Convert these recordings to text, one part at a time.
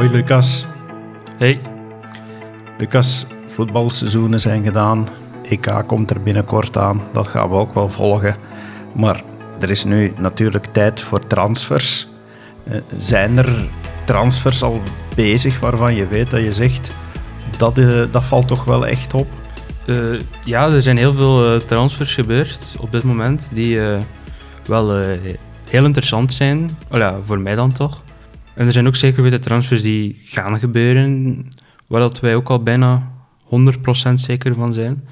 Hoi Lucas. Hey. Lucas, voetbalseizoenen zijn gedaan. EK komt er binnenkort aan. Dat gaan we ook wel volgen. Maar er is nu natuurlijk tijd voor transfers. Eh, zijn er transfers al bezig waarvan je weet dat je zegt dat, uh, dat valt toch wel echt op? Uh, ja, er zijn heel veel transfers gebeurd op dit moment die wel heel interessant zijn. Oh ja, voor mij dan toch. En er zijn ook zeker weer de transfers die gaan gebeuren, waar dat wij ook al bijna 100% zeker van zijn.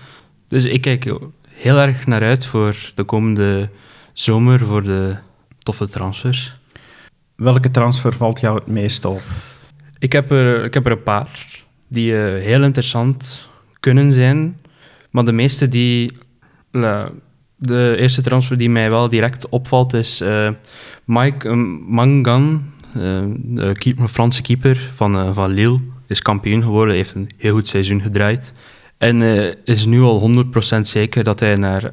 Dus ik kijk heel erg naar uit voor de komende zomer, voor de toffe transfers. Welke transfer valt jou het meest op? Ik heb er, ik heb er een paar die uh, heel interessant kunnen zijn. Maar de meeste die... de eerste transfer die mij wel direct opvalt is uh, Mike Mangan eh, de Franse keeper van, uh, van Lille is kampioen geworden, heeft een heel goed seizoen gedraaid. En uh, is nu al 100% zeker dat hij naar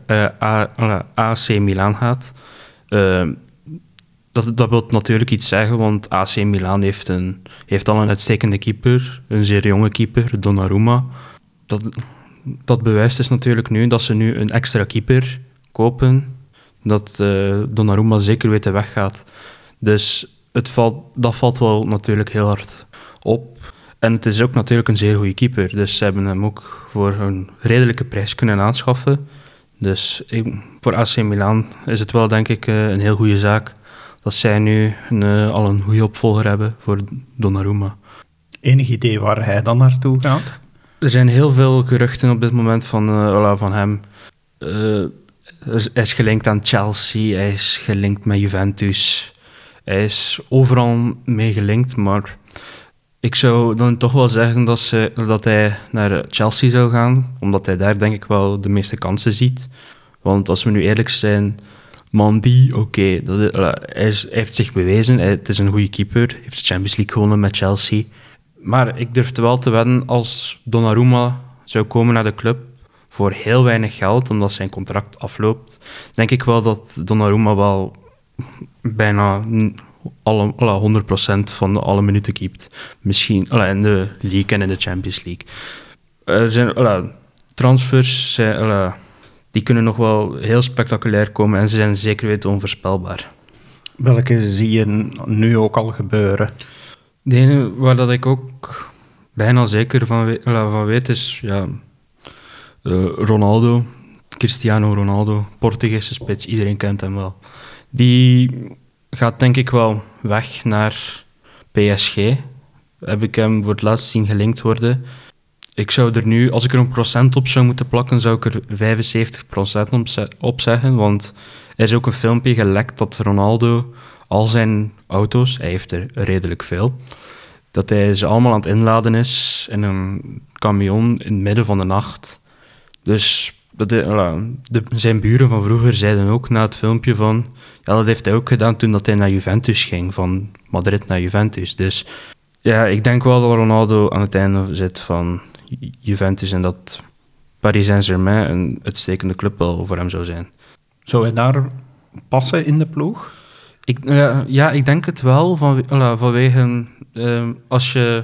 AC Milan gaat. dat, dat wil natuurlijk iets zeggen, want AC Milan heeft, een, heeft al een uitstekende keeper, een zeer jonge keeper, Donnarumma. Dat, dat bewijst dus natuurlijk nu dat ze nu een extra keeper kopen, dat Donnarumma zeker weer weggaat. Dus het valt, dat valt wel natuurlijk heel hard op. En het is ook natuurlijk een zeer goede keeper. Dus ze hebben hem ook voor een redelijke prijs kunnen aanschaffen. Dus voor AC Milan is het wel, denk ik, eh, een heel goede zaak dat zij nu een, eh, al een goede opvolger hebben voor Donnarumma. Enig idee waar hij dan naartoe gaat? Er zijn heel veel geruchten op dit moment van, uh, van hem. hij is gelinkt aan Chelsea, hij is gelinkt met Juventus. Hij is overal mee gelinkt, maar ik zou dan toch wel zeggen dat, ze, dat hij naar Chelsea zou gaan, omdat hij daar denk ik wel de meeste kansen ziet. Want als we nu eerlijk zijn, Mandy, oké, hij, heeft zich bewezen, hij, het is een goede keeper, heeft de Champions League gewonnen met Chelsea. Maar ik durf wel te wedden, als Donnarumma zou komen naar de club voor heel weinig geld, omdat zijn contract afloopt, denk ik wel dat Donnarumma wel bijna alle, alle 100% van de, alle minuten keept. Misschien alle, in de League en in de Champions League. Er zijn alle, transfers, zijn, alle, die kunnen nog wel heel spectaculair komen en ze zijn zeker weten onvoorspelbaar. Welke zie je nu ook al gebeuren? De ene waar dat ik ook bijna zeker van, weet, van weet is ja, uh, Ronaldo, Cristiano Ronaldo, Portugese spits, iedereen kent hem wel. Die gaat denk ik wel weg naar PSG. Heb ik hem voor het laatst zien gelinkt worden. Ik zou er nu, als ik er een procent op zou moeten plakken, zou ik er 75% op zeggen. Want er is ook een filmpje gelekt dat Ronaldo al zijn auto's, hij heeft er redelijk veel, dat hij ze allemaal aan het inladen is in een camion in het midden van de nacht. Dus de, de, zijn buren van vroeger zeiden ook na het filmpje van... Ja, dat heeft hij ook gedaan toen dat hij naar Juventus ging, van Madrid naar Juventus. Dus ja, ik denk wel dat Ronaldo aan het einde zit van Juventus en dat Paris Saint-Germain een uitstekende club wel voor hem zou zijn. Zou hij daar passen in de ploeg? Ik, ja, ja, ik denk het wel, van, vanwege... Uh, als je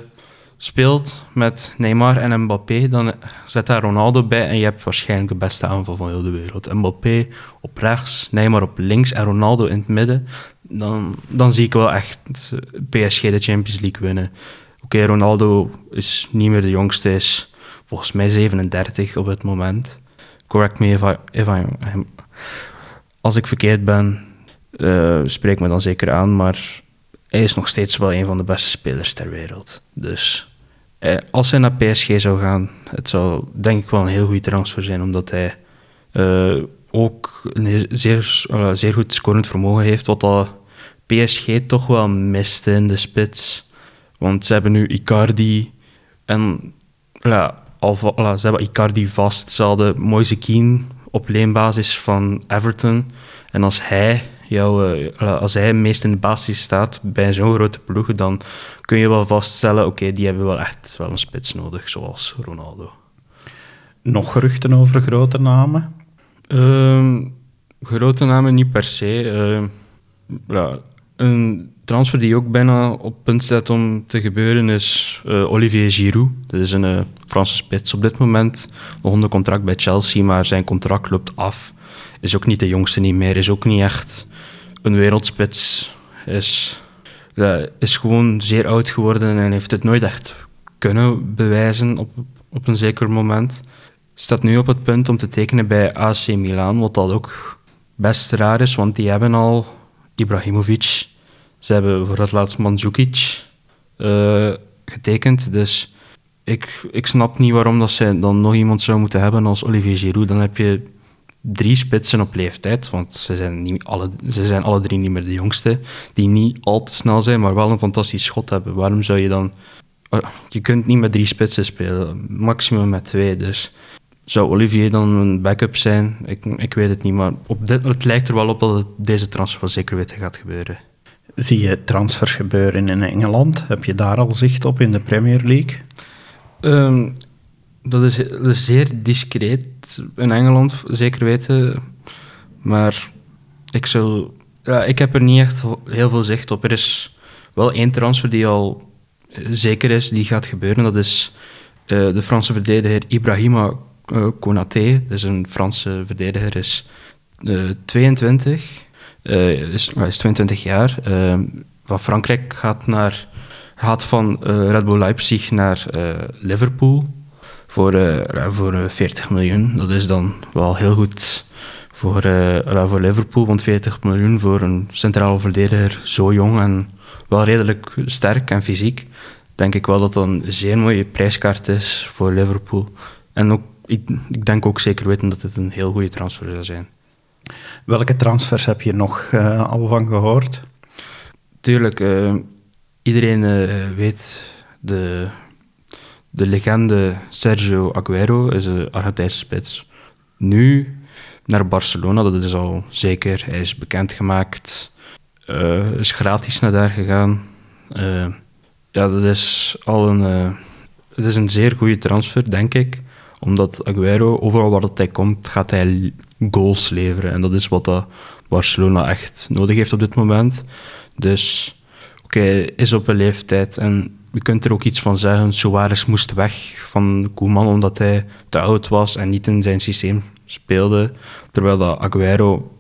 speelt met Neymar en Mbappé, dan zet daar Ronaldo bij en je hebt waarschijnlijk de beste aanval van heel de wereld. Mbappé op rechts, Neymar op links en Ronaldo in het midden. Dan, dan zie ik wel echt PSG de Champions League winnen. Oké, Ronaldo is niet meer de jongste, is volgens mij 37 op het moment. Correct me if I, if I als ik verkeerd ben, uh, spreek me dan zeker aan, maar hij is nog steeds wel een van de beste spelers ter wereld. Dus eh, als hij naar PSG zou gaan, het zou denk ik wel een heel goede transfer zijn, omdat hij uh, ook een zeer, zeer goed scorend vermogen heeft, wat dat PSG toch wel miste in de spits. Want ze hebben nu Icardi en ja, ze hebben Icardi vast. Ze hadden Moise Keane op leenbasis van Everton. En als hij jou, uh, als hij meest in de basis staat bij zo'n grote ploeg, dan kun je wel vaststellen, oké, die hebben wel echt wel een spits nodig, zoals Ronaldo. Nog geruchten over grote namen? Uh, grote namen niet per se. Uh, ja, Een transfer die ook bijna op punt staat om te gebeuren is uh, Olivier Giroud. Dat is een uh, Franse spits op dit moment. Nog onder contract bij Chelsea, maar zijn contract loopt af. Is ook niet de jongste niet meer. Is ook niet echt een wereldspits. Is, is gewoon zeer oud geworden en heeft het nooit echt kunnen bewijzen op, op een zeker moment. Staat nu op het punt om te tekenen bij AC Milan, wat dat ook best raar is, want die hebben al Ibrahimovic. Ze hebben voor het laatst Mandzukic uh, getekend. Dus ik, ik snap niet waarom dat zij dan nog iemand zou moeten hebben als Olivier Giroud. Dan heb je drie spitsen op leeftijd, want ze zijn, niet alle, ze zijn alle drie niet meer de jongste, die niet al te snel zijn, maar wel een fantastisch schot hebben. Waarom zou je dan... Oh, je kunt niet met drie spitsen spelen, maximum met twee. Dus zou Olivier dan een backup zijn? Ik, ik weet het niet, maar op dit, het lijkt er wel op dat het deze transfer zeker weten gaat gebeuren. Zie je transfers gebeuren in Engeland? Heb je daar al zicht op in de Premier League? Ehm, dat, is, zeer discreet in Engeland, zeker weten. Maar ik, zou, ja, ik heb er niet echt heel veel zicht op. Er is wel één transfer die al zeker is, die gaat gebeuren. Dat is uh, de Franse verdediger Ibrahima uh, Konaté. Dat is een Franse verdediger, is uh, 22. Uh, is, is 22 jaar. Van Frankrijk gaat, naar, gaat van Red Bull Leipzig naar Liverpool voor, voor 40 miljoen. Dat is dan wel heel goed voor, voor Liverpool, want 40 miljoen voor een centrale verdediger zo jong en wel redelijk sterk en fysiek. Denk ik wel dat dat een zeer mooie prijskaart is voor Liverpool. En ook, ik, ik denk ook zeker weten dat het een heel goede transfer zou zijn. Welke transfers heb je nog uh, al van gehoord? Tuurlijk, uh, iedereen uh, weet de, de legende Sergio Aguero is een Argentijnse spits. Nu naar Barcelona, dat is al zeker. Hij is bekendgemaakt, is gratis naar daar gegaan. ja, dat is al een, het is een zeer goede transfer, denk ik omdat Aguero, overal waar hij komt, gaat hij goals leveren. En dat is wat dat Barcelona echt nodig heeft op dit moment. Dus oké, is op een leeftijd. En je kunt er ook iets van zeggen. Suarez moest weg van Koeman omdat hij te oud was en niet in zijn systeem speelde. Terwijl dat Aguero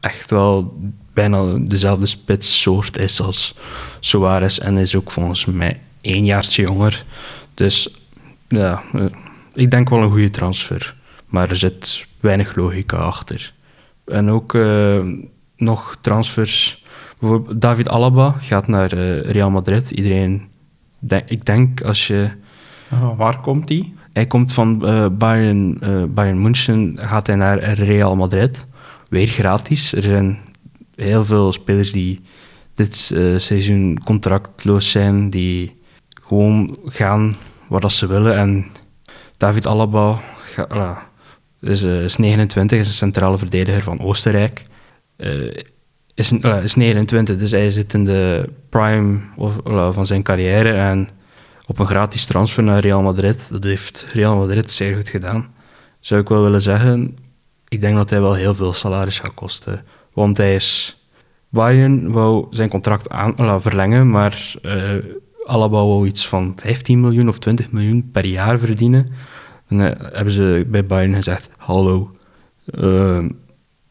echt wel bijna dezelfde spitssoort is als Suarez. En is ook volgens mij één jaartje jonger. Dus ja, ik denk wel een goede transfer. Maar er zit weinig logica achter. En ook uh, nog transfers. Bijvoorbeeld David Alaba gaat naar uh, Real Madrid. Iedereen, denk, ik denk als je. Waar komt hij? Hij komt van uh, Bayern, Bayern München, gaat hij naar Real Madrid. Weer gratis. Er zijn heel veel spelers die dit seizoen contractloos zijn, die gewoon gaan waar dat ze willen. En David Alaba ga, is, uh, is 29, is een centrale verdediger van Oostenrijk. Uh, is, uh, is 29, dus hij zit in de prime of, van zijn carrière en op een gratis transfer naar Real Madrid. Dat heeft Real Madrid zeer goed gedaan. Zou ik wel willen zeggen, ik denk dat hij wel heel veel salaris gaat kosten. Want hij is... Bayern wou zijn contract aan, verlengen, maar Alaba wou iets van 15 miljoen of 20 miljoen per jaar verdienen. En hebben ze bij Bayern gezegd, hallo, uh,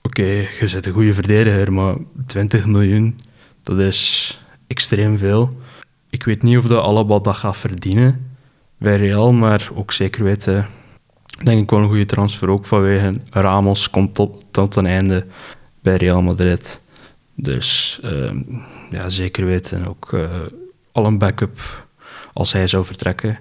oké, je zit een goede verdediger, maar 20 miljoen, dat is extreem veel. Ik weet niet of de Alaba dat gaat verdienen bij Real, maar ook zeker weten, denk ik wel een goede transfer, ook vanwege Ramos komt tot, tot een einde bij Real Madrid. Dus uh, ja, zeker weten ook uh, al een backup als hij zou vertrekken.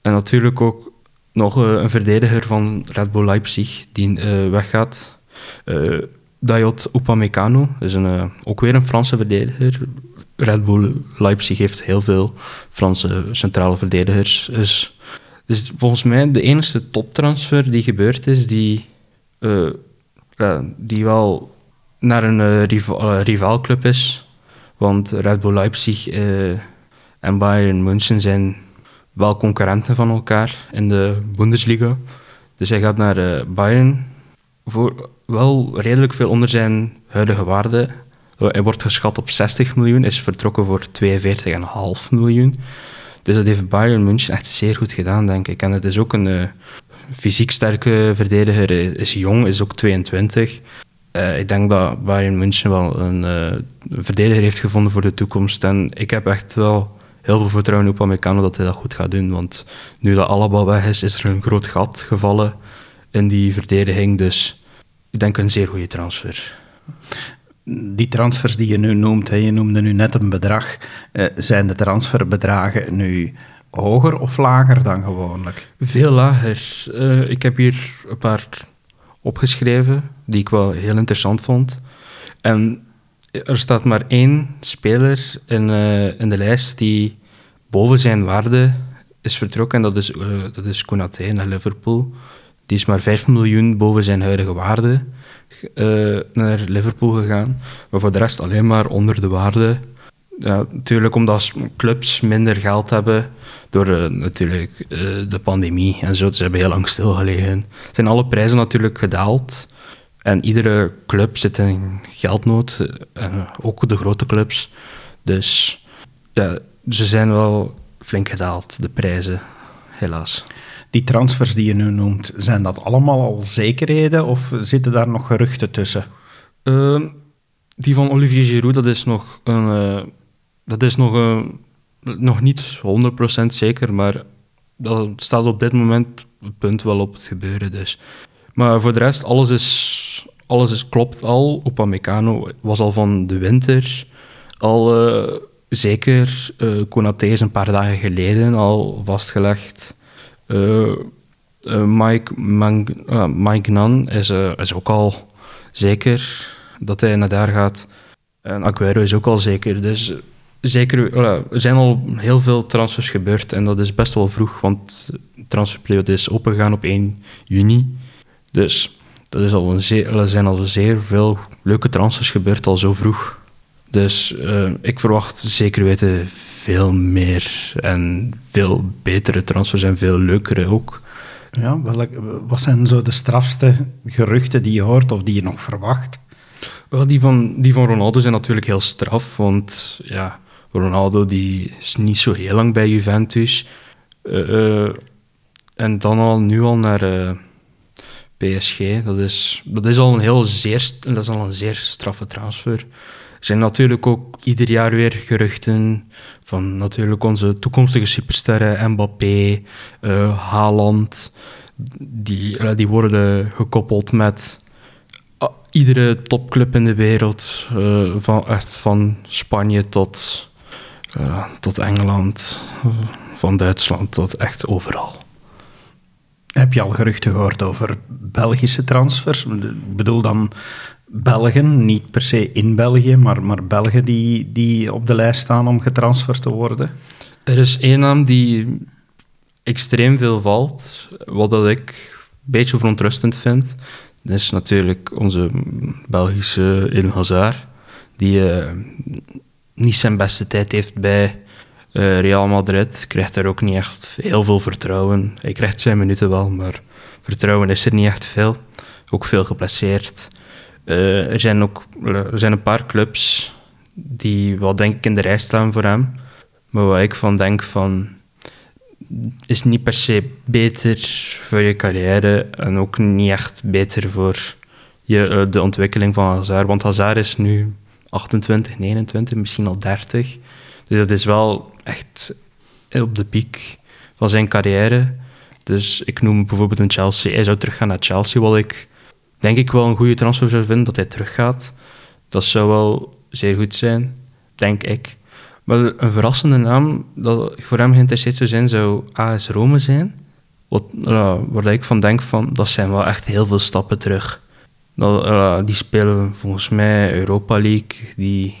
En natuurlijk ook nog uh, een verdediger van Red Bull Leipzig die uh, weggaat. Uh, Dayot Upamecano is een, ook weer een Franse verdediger. Red Bull Leipzig heeft heel veel Franse centrale verdedigers. Dus, dus volgens mij de enige toptransfer die gebeurd is, die, die wel naar een rival, rivaalclub is. Want Red Bull Leipzig en Bayern München zijn wel concurrenten van elkaar in de Bundesliga. Dus hij gaat naar uh, Bayern voor wel redelijk veel onder zijn huidige waarde. Hij wordt geschat op 60 miljoen, is vertrokken voor 42,5 miljoen. Dus dat heeft Bayern München echt zeer goed gedaan, denk ik. En het is ook een uh, fysiek sterke verdediger, is jong, is ook 22. Uh, ik denk dat Bayern München wel een uh, verdediger heeft gevonden voor de toekomst. En ik heb echt wel heel veel vertrouwen op Americano dat hij dat goed gaat doen. Want nu dat Alaba weg is, is er een groot gat gevallen in die verdediging. Dus ik denk een zeer goede transfer. Die transfers die je nu noemt, hè, je noemde nu net een bedrag. Uh, zijn de transferbedragen nu hoger of lager dan gewoonlijk? Veel lager. Uh, ik heb hier een paar opgeschreven die ik wel heel interessant vond. En er staat maar één speler in, uh, in de lijst die boven zijn waarde is vertrokken. En dat is, uh, dat is Konaté naar Liverpool. Die is maar 5 miljoen boven zijn huidige waarde uh, naar Liverpool gegaan. Maar voor de rest alleen maar onder de waarde. Ja, natuurlijk omdat clubs minder geld hebben door uh, natuurlijk uh, de pandemie en zo. Ze hebben heel lang stilgelegen. Zijn alle prijzen natuurlijk gedaald. En iedere club zit in geldnood, ook de grote clubs. Dus ja, ze zijn wel flink gedaald, de prijzen, helaas. Die transfers die je nu noemt, zijn dat allemaal al zekerheden of zitten daar nog geruchten tussen? Uh, die van Olivier Giroud, dat is nog, een, uh, dat is nog, nog niet 100% zeker, maar dat staat op dit moment het punt wel op het gebeuren. Dus. Maar voor de rest, alles, is, alles is, klopt al. Upamecano was al van de winter al uh, zeker. Uh, Konaté is een paar dagen geleden al vastgelegd. Uh, uh, Mike, Man uh, Mike Nan is, is ook al zeker dat hij naar daar gaat. En Aguero is ook al zeker. Dus zeker, er zijn al heel veel transfers gebeurd en dat is best wel vroeg, want de transferperiode is opengegaan op 1 juni. Dus dat is al een zeer, er zijn al zeer veel leuke transfers gebeurd al zo vroeg. Dus ik verwacht zeker weten veel meer en veel betere transfers en veel leukere ook. Ja, welk, wat zijn zo de strafste geruchten die je hoort of die je nog verwacht? Wel, die van, die van Ronaldo zijn natuurlijk heel straf, want ja, Ronaldo die is niet zo heel lang bij Juventus. Uh, uh, en dan al nu al naar uh, PSG. Dat is, dat is al een heel zeer, dat is al een zeer straffe transfer. Zijn natuurlijk ook ieder jaar weer geruchten van natuurlijk onze toekomstige supersterren, Mbappé, uh, Haaland. Die, die worden gekoppeld met iedere topclub in de wereld. Uh, van, echt van Spanje tot, tot Engeland, van Duitsland tot echt overal. Heb je al geruchten gehoord over Belgische transfers? Ik bedoel dan Belgen, niet per se in België, maar, maar Belgen die, die op de lijst staan om getransferd te worden? Er is één naam die extreem veel valt, wat dat ik een beetje verontrustend vind. Dat is natuurlijk onze Belgische Eden Hazard, die uh, niet zijn beste tijd heeft bij uh, Real Madrid. Krijgt daar ook niet echt heel veel vertrouwen. Hij krijgt zijn minuten wel, maar vertrouwen is er niet echt veel. Ook veel geplaceerd. Uh, er, zijn ook, er zijn een paar clubs die wel denk ik in de rij staan voor hem. Maar wat ik van denk van is niet per se beter voor je carrière en ook niet echt beter voor je, uh, de ontwikkeling van Hazard. Want Hazard is nu 28, 29, misschien al 30. Dus dat is wel echt op de piek van zijn carrière. Dus ik noem bijvoorbeeld een Chelsea. Hij zou teruggaan naar Chelsea, wat ik denk ik wel een goede transfer zou vinden, dat hij teruggaat. Dat zou wel zeer goed zijn, denk ik. Maar een verrassende naam dat voor hem geïnteresseerd zou zijn, zou AS Rome zijn. Wat, uh, waar ik van denk, van, dat zijn wel echt heel veel stappen terug. Uh, die spelen volgens mij Europa League. Die,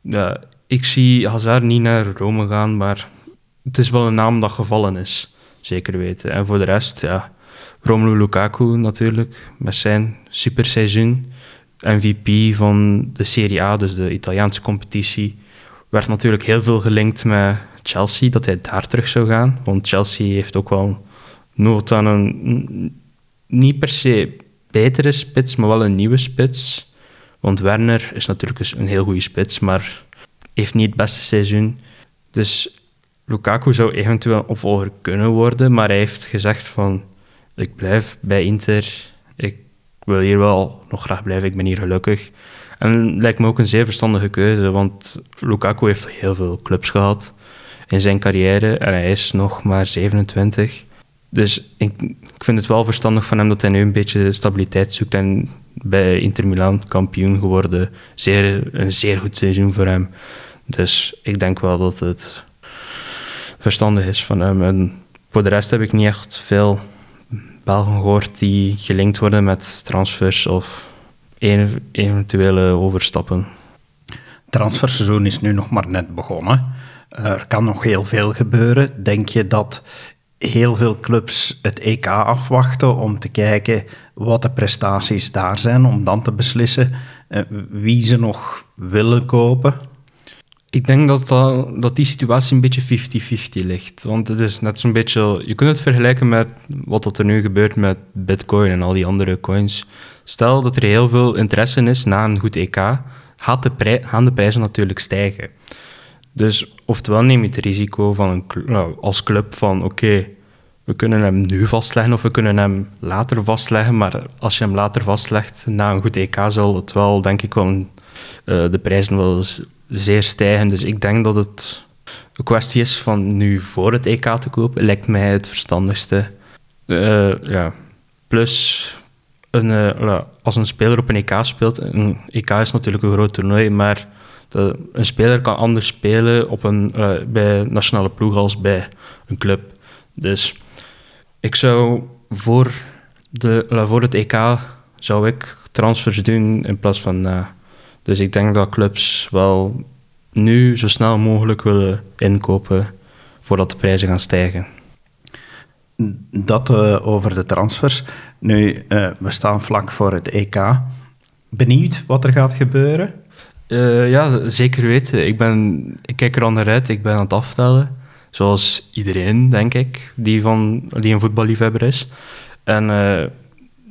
ja, ik zie Hazard niet naar Rome gaan, maar het is wel een naam dat gevallen is. Zeker weten. En voor de rest, ja, Romelu Lukaku natuurlijk, met zijn superseizoen. MVP van de Serie A, dus de Italiaanse competitie. Werd natuurlijk heel veel gelinkt met Chelsea, dat hij daar terug zou gaan. Want Chelsea heeft ook wel nood aan een niet per se betere spits, maar wel een nieuwe spits. Want Werner is natuurlijk een heel goede spits, maar heeft niet het beste seizoen. Dus Lukaku zou eventueel een opvolger kunnen worden, maar hij heeft gezegd van ik blijf bij Inter, ik wil hier wel nog graag blijven, ik ben hier gelukkig. En lijkt me ook een zeer verstandige keuze, want Lukaku heeft heel veel clubs gehad in zijn carrière en hij is nog maar 27. Dus ik, ik vind het wel verstandig van hem dat hij nu een beetje stabiliteit zoekt en bij Inter Milan kampioen geworden. Zeer, een zeer goed seizoen voor hem. Dus ik denk wel dat het verstandig is van hem. En voor de rest heb ik niet echt veel Belgen gehoord die gelinkt worden met transfers of eventuele overstappen. Transferseizoen is nu nog maar net begonnen. Er kan nog heel veel gebeuren. Denk je dat heel veel clubs het EK afwachten om te kijken wat de prestaties daar zijn, om dan te beslissen eh, wie ze nog willen kopen? Ik denk dat, dat, dat die situatie een beetje 50-50 ligt. Want het is net zo'n beetje... Je kunt het vergelijken met wat er nu gebeurt met bitcoin en al die andere coins. Stel dat er heel veel interesse is na een goed EK, gaat de gaan de prijzen natuurlijk stijgen. Dus oftewel neem je het risico van een, nou, als club van oké, we kunnen hem nu vastleggen of we kunnen hem later vastleggen, maar als je hem later vastlegt na een goed EK zal het wel, denk ik wel, uh, de prijzen wel zeer stijgen. Dus ik denk dat het een kwestie is van nu voor het EK te kopen, lijkt mij het verstandigste. Uh, ja. Plus, een, uh, als een speler op een EK speelt, een EK is natuurlijk een groot toernooi, maar een speler kan anders spelen op een, bij nationale ploeg als bij een club. Dus ik zou voor, de, voor het EK zou ik transfers doen in plaats van. Dus ik denk dat clubs wel nu zo snel mogelijk willen inkopen voordat de prijzen gaan stijgen. Dat uh, over de transfers. Nu, uh, we staan vlak voor het EK. Benieuwd wat er gaat gebeuren? Uh, ja, zeker weten. Ik, ben, ik kijk er al naar uit. Ik ben aan het aftellen. Zoals iedereen, denk ik, die, van, die een voetballiefhebber is. En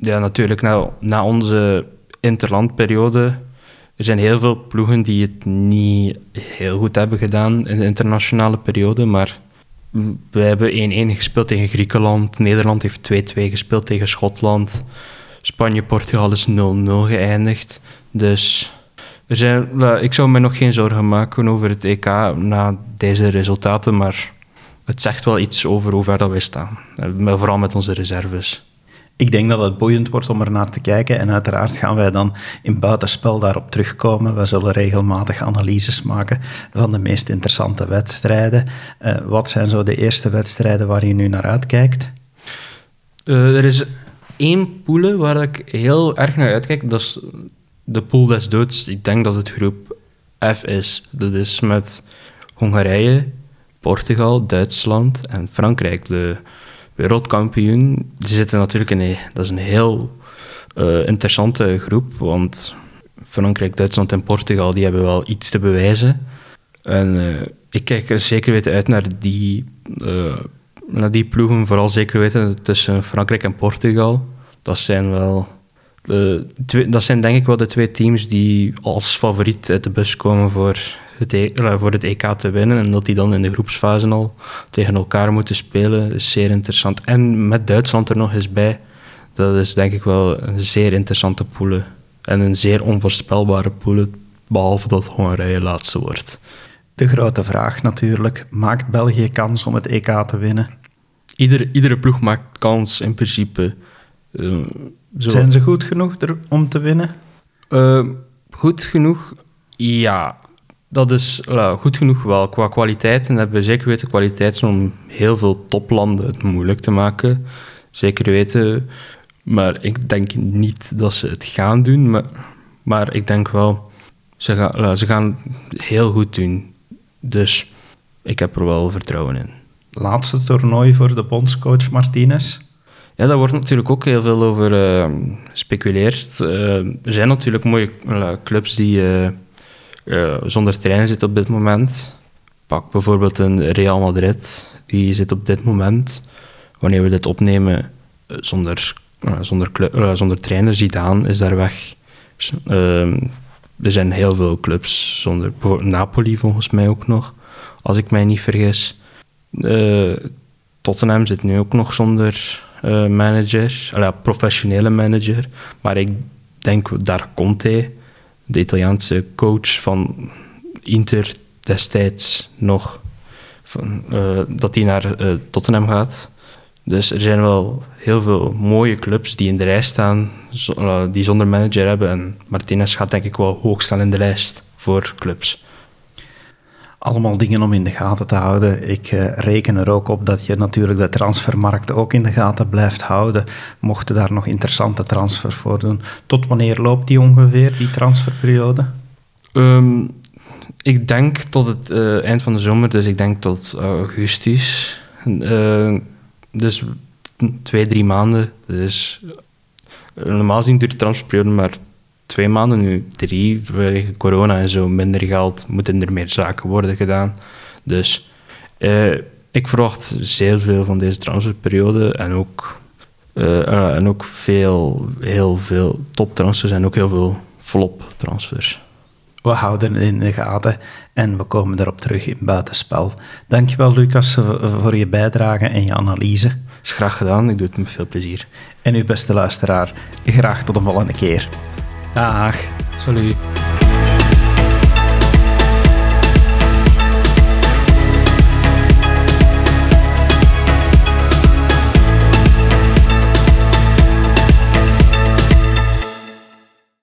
ja, natuurlijk, na, na onze interlandperiode er zijn heel veel ploegen die het niet heel goed hebben gedaan in de internationale periode, maar wij hebben 1-1 gespeeld tegen Griekenland, Nederland heeft 2-2 gespeeld tegen Schotland, Spanje-Portugal is 0-0 geëindigd. Dus zijn, ik zou me nog geen zorgen maken over het EK na deze resultaten, maar het zegt wel iets over hoe ver dat wij staan. Vooral met onze reserves. Ik denk dat het boeiend wordt om er naar te kijken en uiteraard gaan wij dan in buitenspel daarop terugkomen. We zullen regelmatig analyses maken van de meest interessante wedstrijden. Uh, wat zijn zo de eerste wedstrijden waar je nu naar uitkijkt? Uh, er is één pool waar ik heel erg naar uitkijk. Dat is de pool des doods. Ik denk dat het groep F is. Dat is met Hongarije, Portugal, Duitsland en Frankrijk. De wereldkampioen. Die zitten natuurlijk in dat is een heel uh, interessante groep, want Frankrijk, Duitsland en Portugal die hebben wel iets te bewijzen. En uh, ik kijk er zeker weten uit naar die, uh, naar die ploegen, vooral zeker weten tussen Frankrijk en Portugal. Dat zijn wel de dat zijn denk ik wel de twee teams die als favoriet uit de bus komen voor het, e voor het EK te winnen. En dat die dan in de groepsfase al tegen elkaar moeten spelen, is zeer interessant. En met Duitsland er nog eens bij, dat is denk ik wel een zeer interessante pool. En een zeer onvoorspelbare pool, behalve dat Hongarije laatste wordt. De grote vraag natuurlijk, maakt België kans om het EK te winnen? Iedere, iedere ploeg maakt kans in principe. Uh, zo. Zijn ze goed genoeg om te winnen? Uh, goed genoeg? Ja, dat is goed genoeg wel. Qua kwaliteit, en hebben we zeker weten kwaliteit om heel veel toplanden het moeilijk te maken. Zeker weten. Maar ik denk niet dat ze het gaan doen. Maar, maar ik denk wel, ze gaan, ze gaan heel goed doen. Dus ik heb er wel vertrouwen in. Laatste toernooi voor de bondscoach Martinez? Ja, daar wordt natuurlijk ook heel veel over uh, gespeculeerd. Uh, er zijn natuurlijk mooie clubs die uh, zonder trainer zitten op dit moment. Pak bijvoorbeeld een Real Madrid, die zit op dit moment, wanneer we dit opnemen, zonder, zonder, club, zonder trainer. Zidane is daar weg. er zijn heel veel clubs zonder... Napoli volgens mij ook nog, als ik mij niet vergis. Uh, Tottenham zit nu ook nog zonder uh, manager, professionele manager. Maar ik denk daar Conte, de Italiaanse coach van Inter destijds nog, van, uh, dat hij naar uh, Tottenham gaat. Dus er zijn wel heel veel mooie clubs die in de rij staan, zo, die zonder manager hebben. En Martinez gaat denk ik wel hoog staan in de lijst voor clubs allemaal dingen om in de gaten te houden. Ik uh, reken er ook op dat je natuurlijk de transfermarkt ook in de gaten blijft houden. Mochten daar nog interessante transfers voor doen. Tot wanneer loopt die ongeveer, die transferperiode? Um, ik denk tot het uh, eind van de zomer, dus ik denk tot augustus. Uh, dus twee, drie maanden. Dus normaal gezien duurt de transferperiode maar twee maanden, nu drie, vanwege corona en zo, minder geld, moeten er meer zaken worden gedaan. Dus uh, ik verwacht zeer veel van deze transferperiode en ook, uh, en ook veel, heel veel toptransfers en ook heel veel flop-transfers. We houden het in de gaten en we komen erop terug in buitenspel. Dankjewel Lucas voor je bijdrage en je analyse. Is graag gedaan, ik doe het met veel plezier. En uw beste luisteraar, graag tot de volgende keer. Dag. Salut.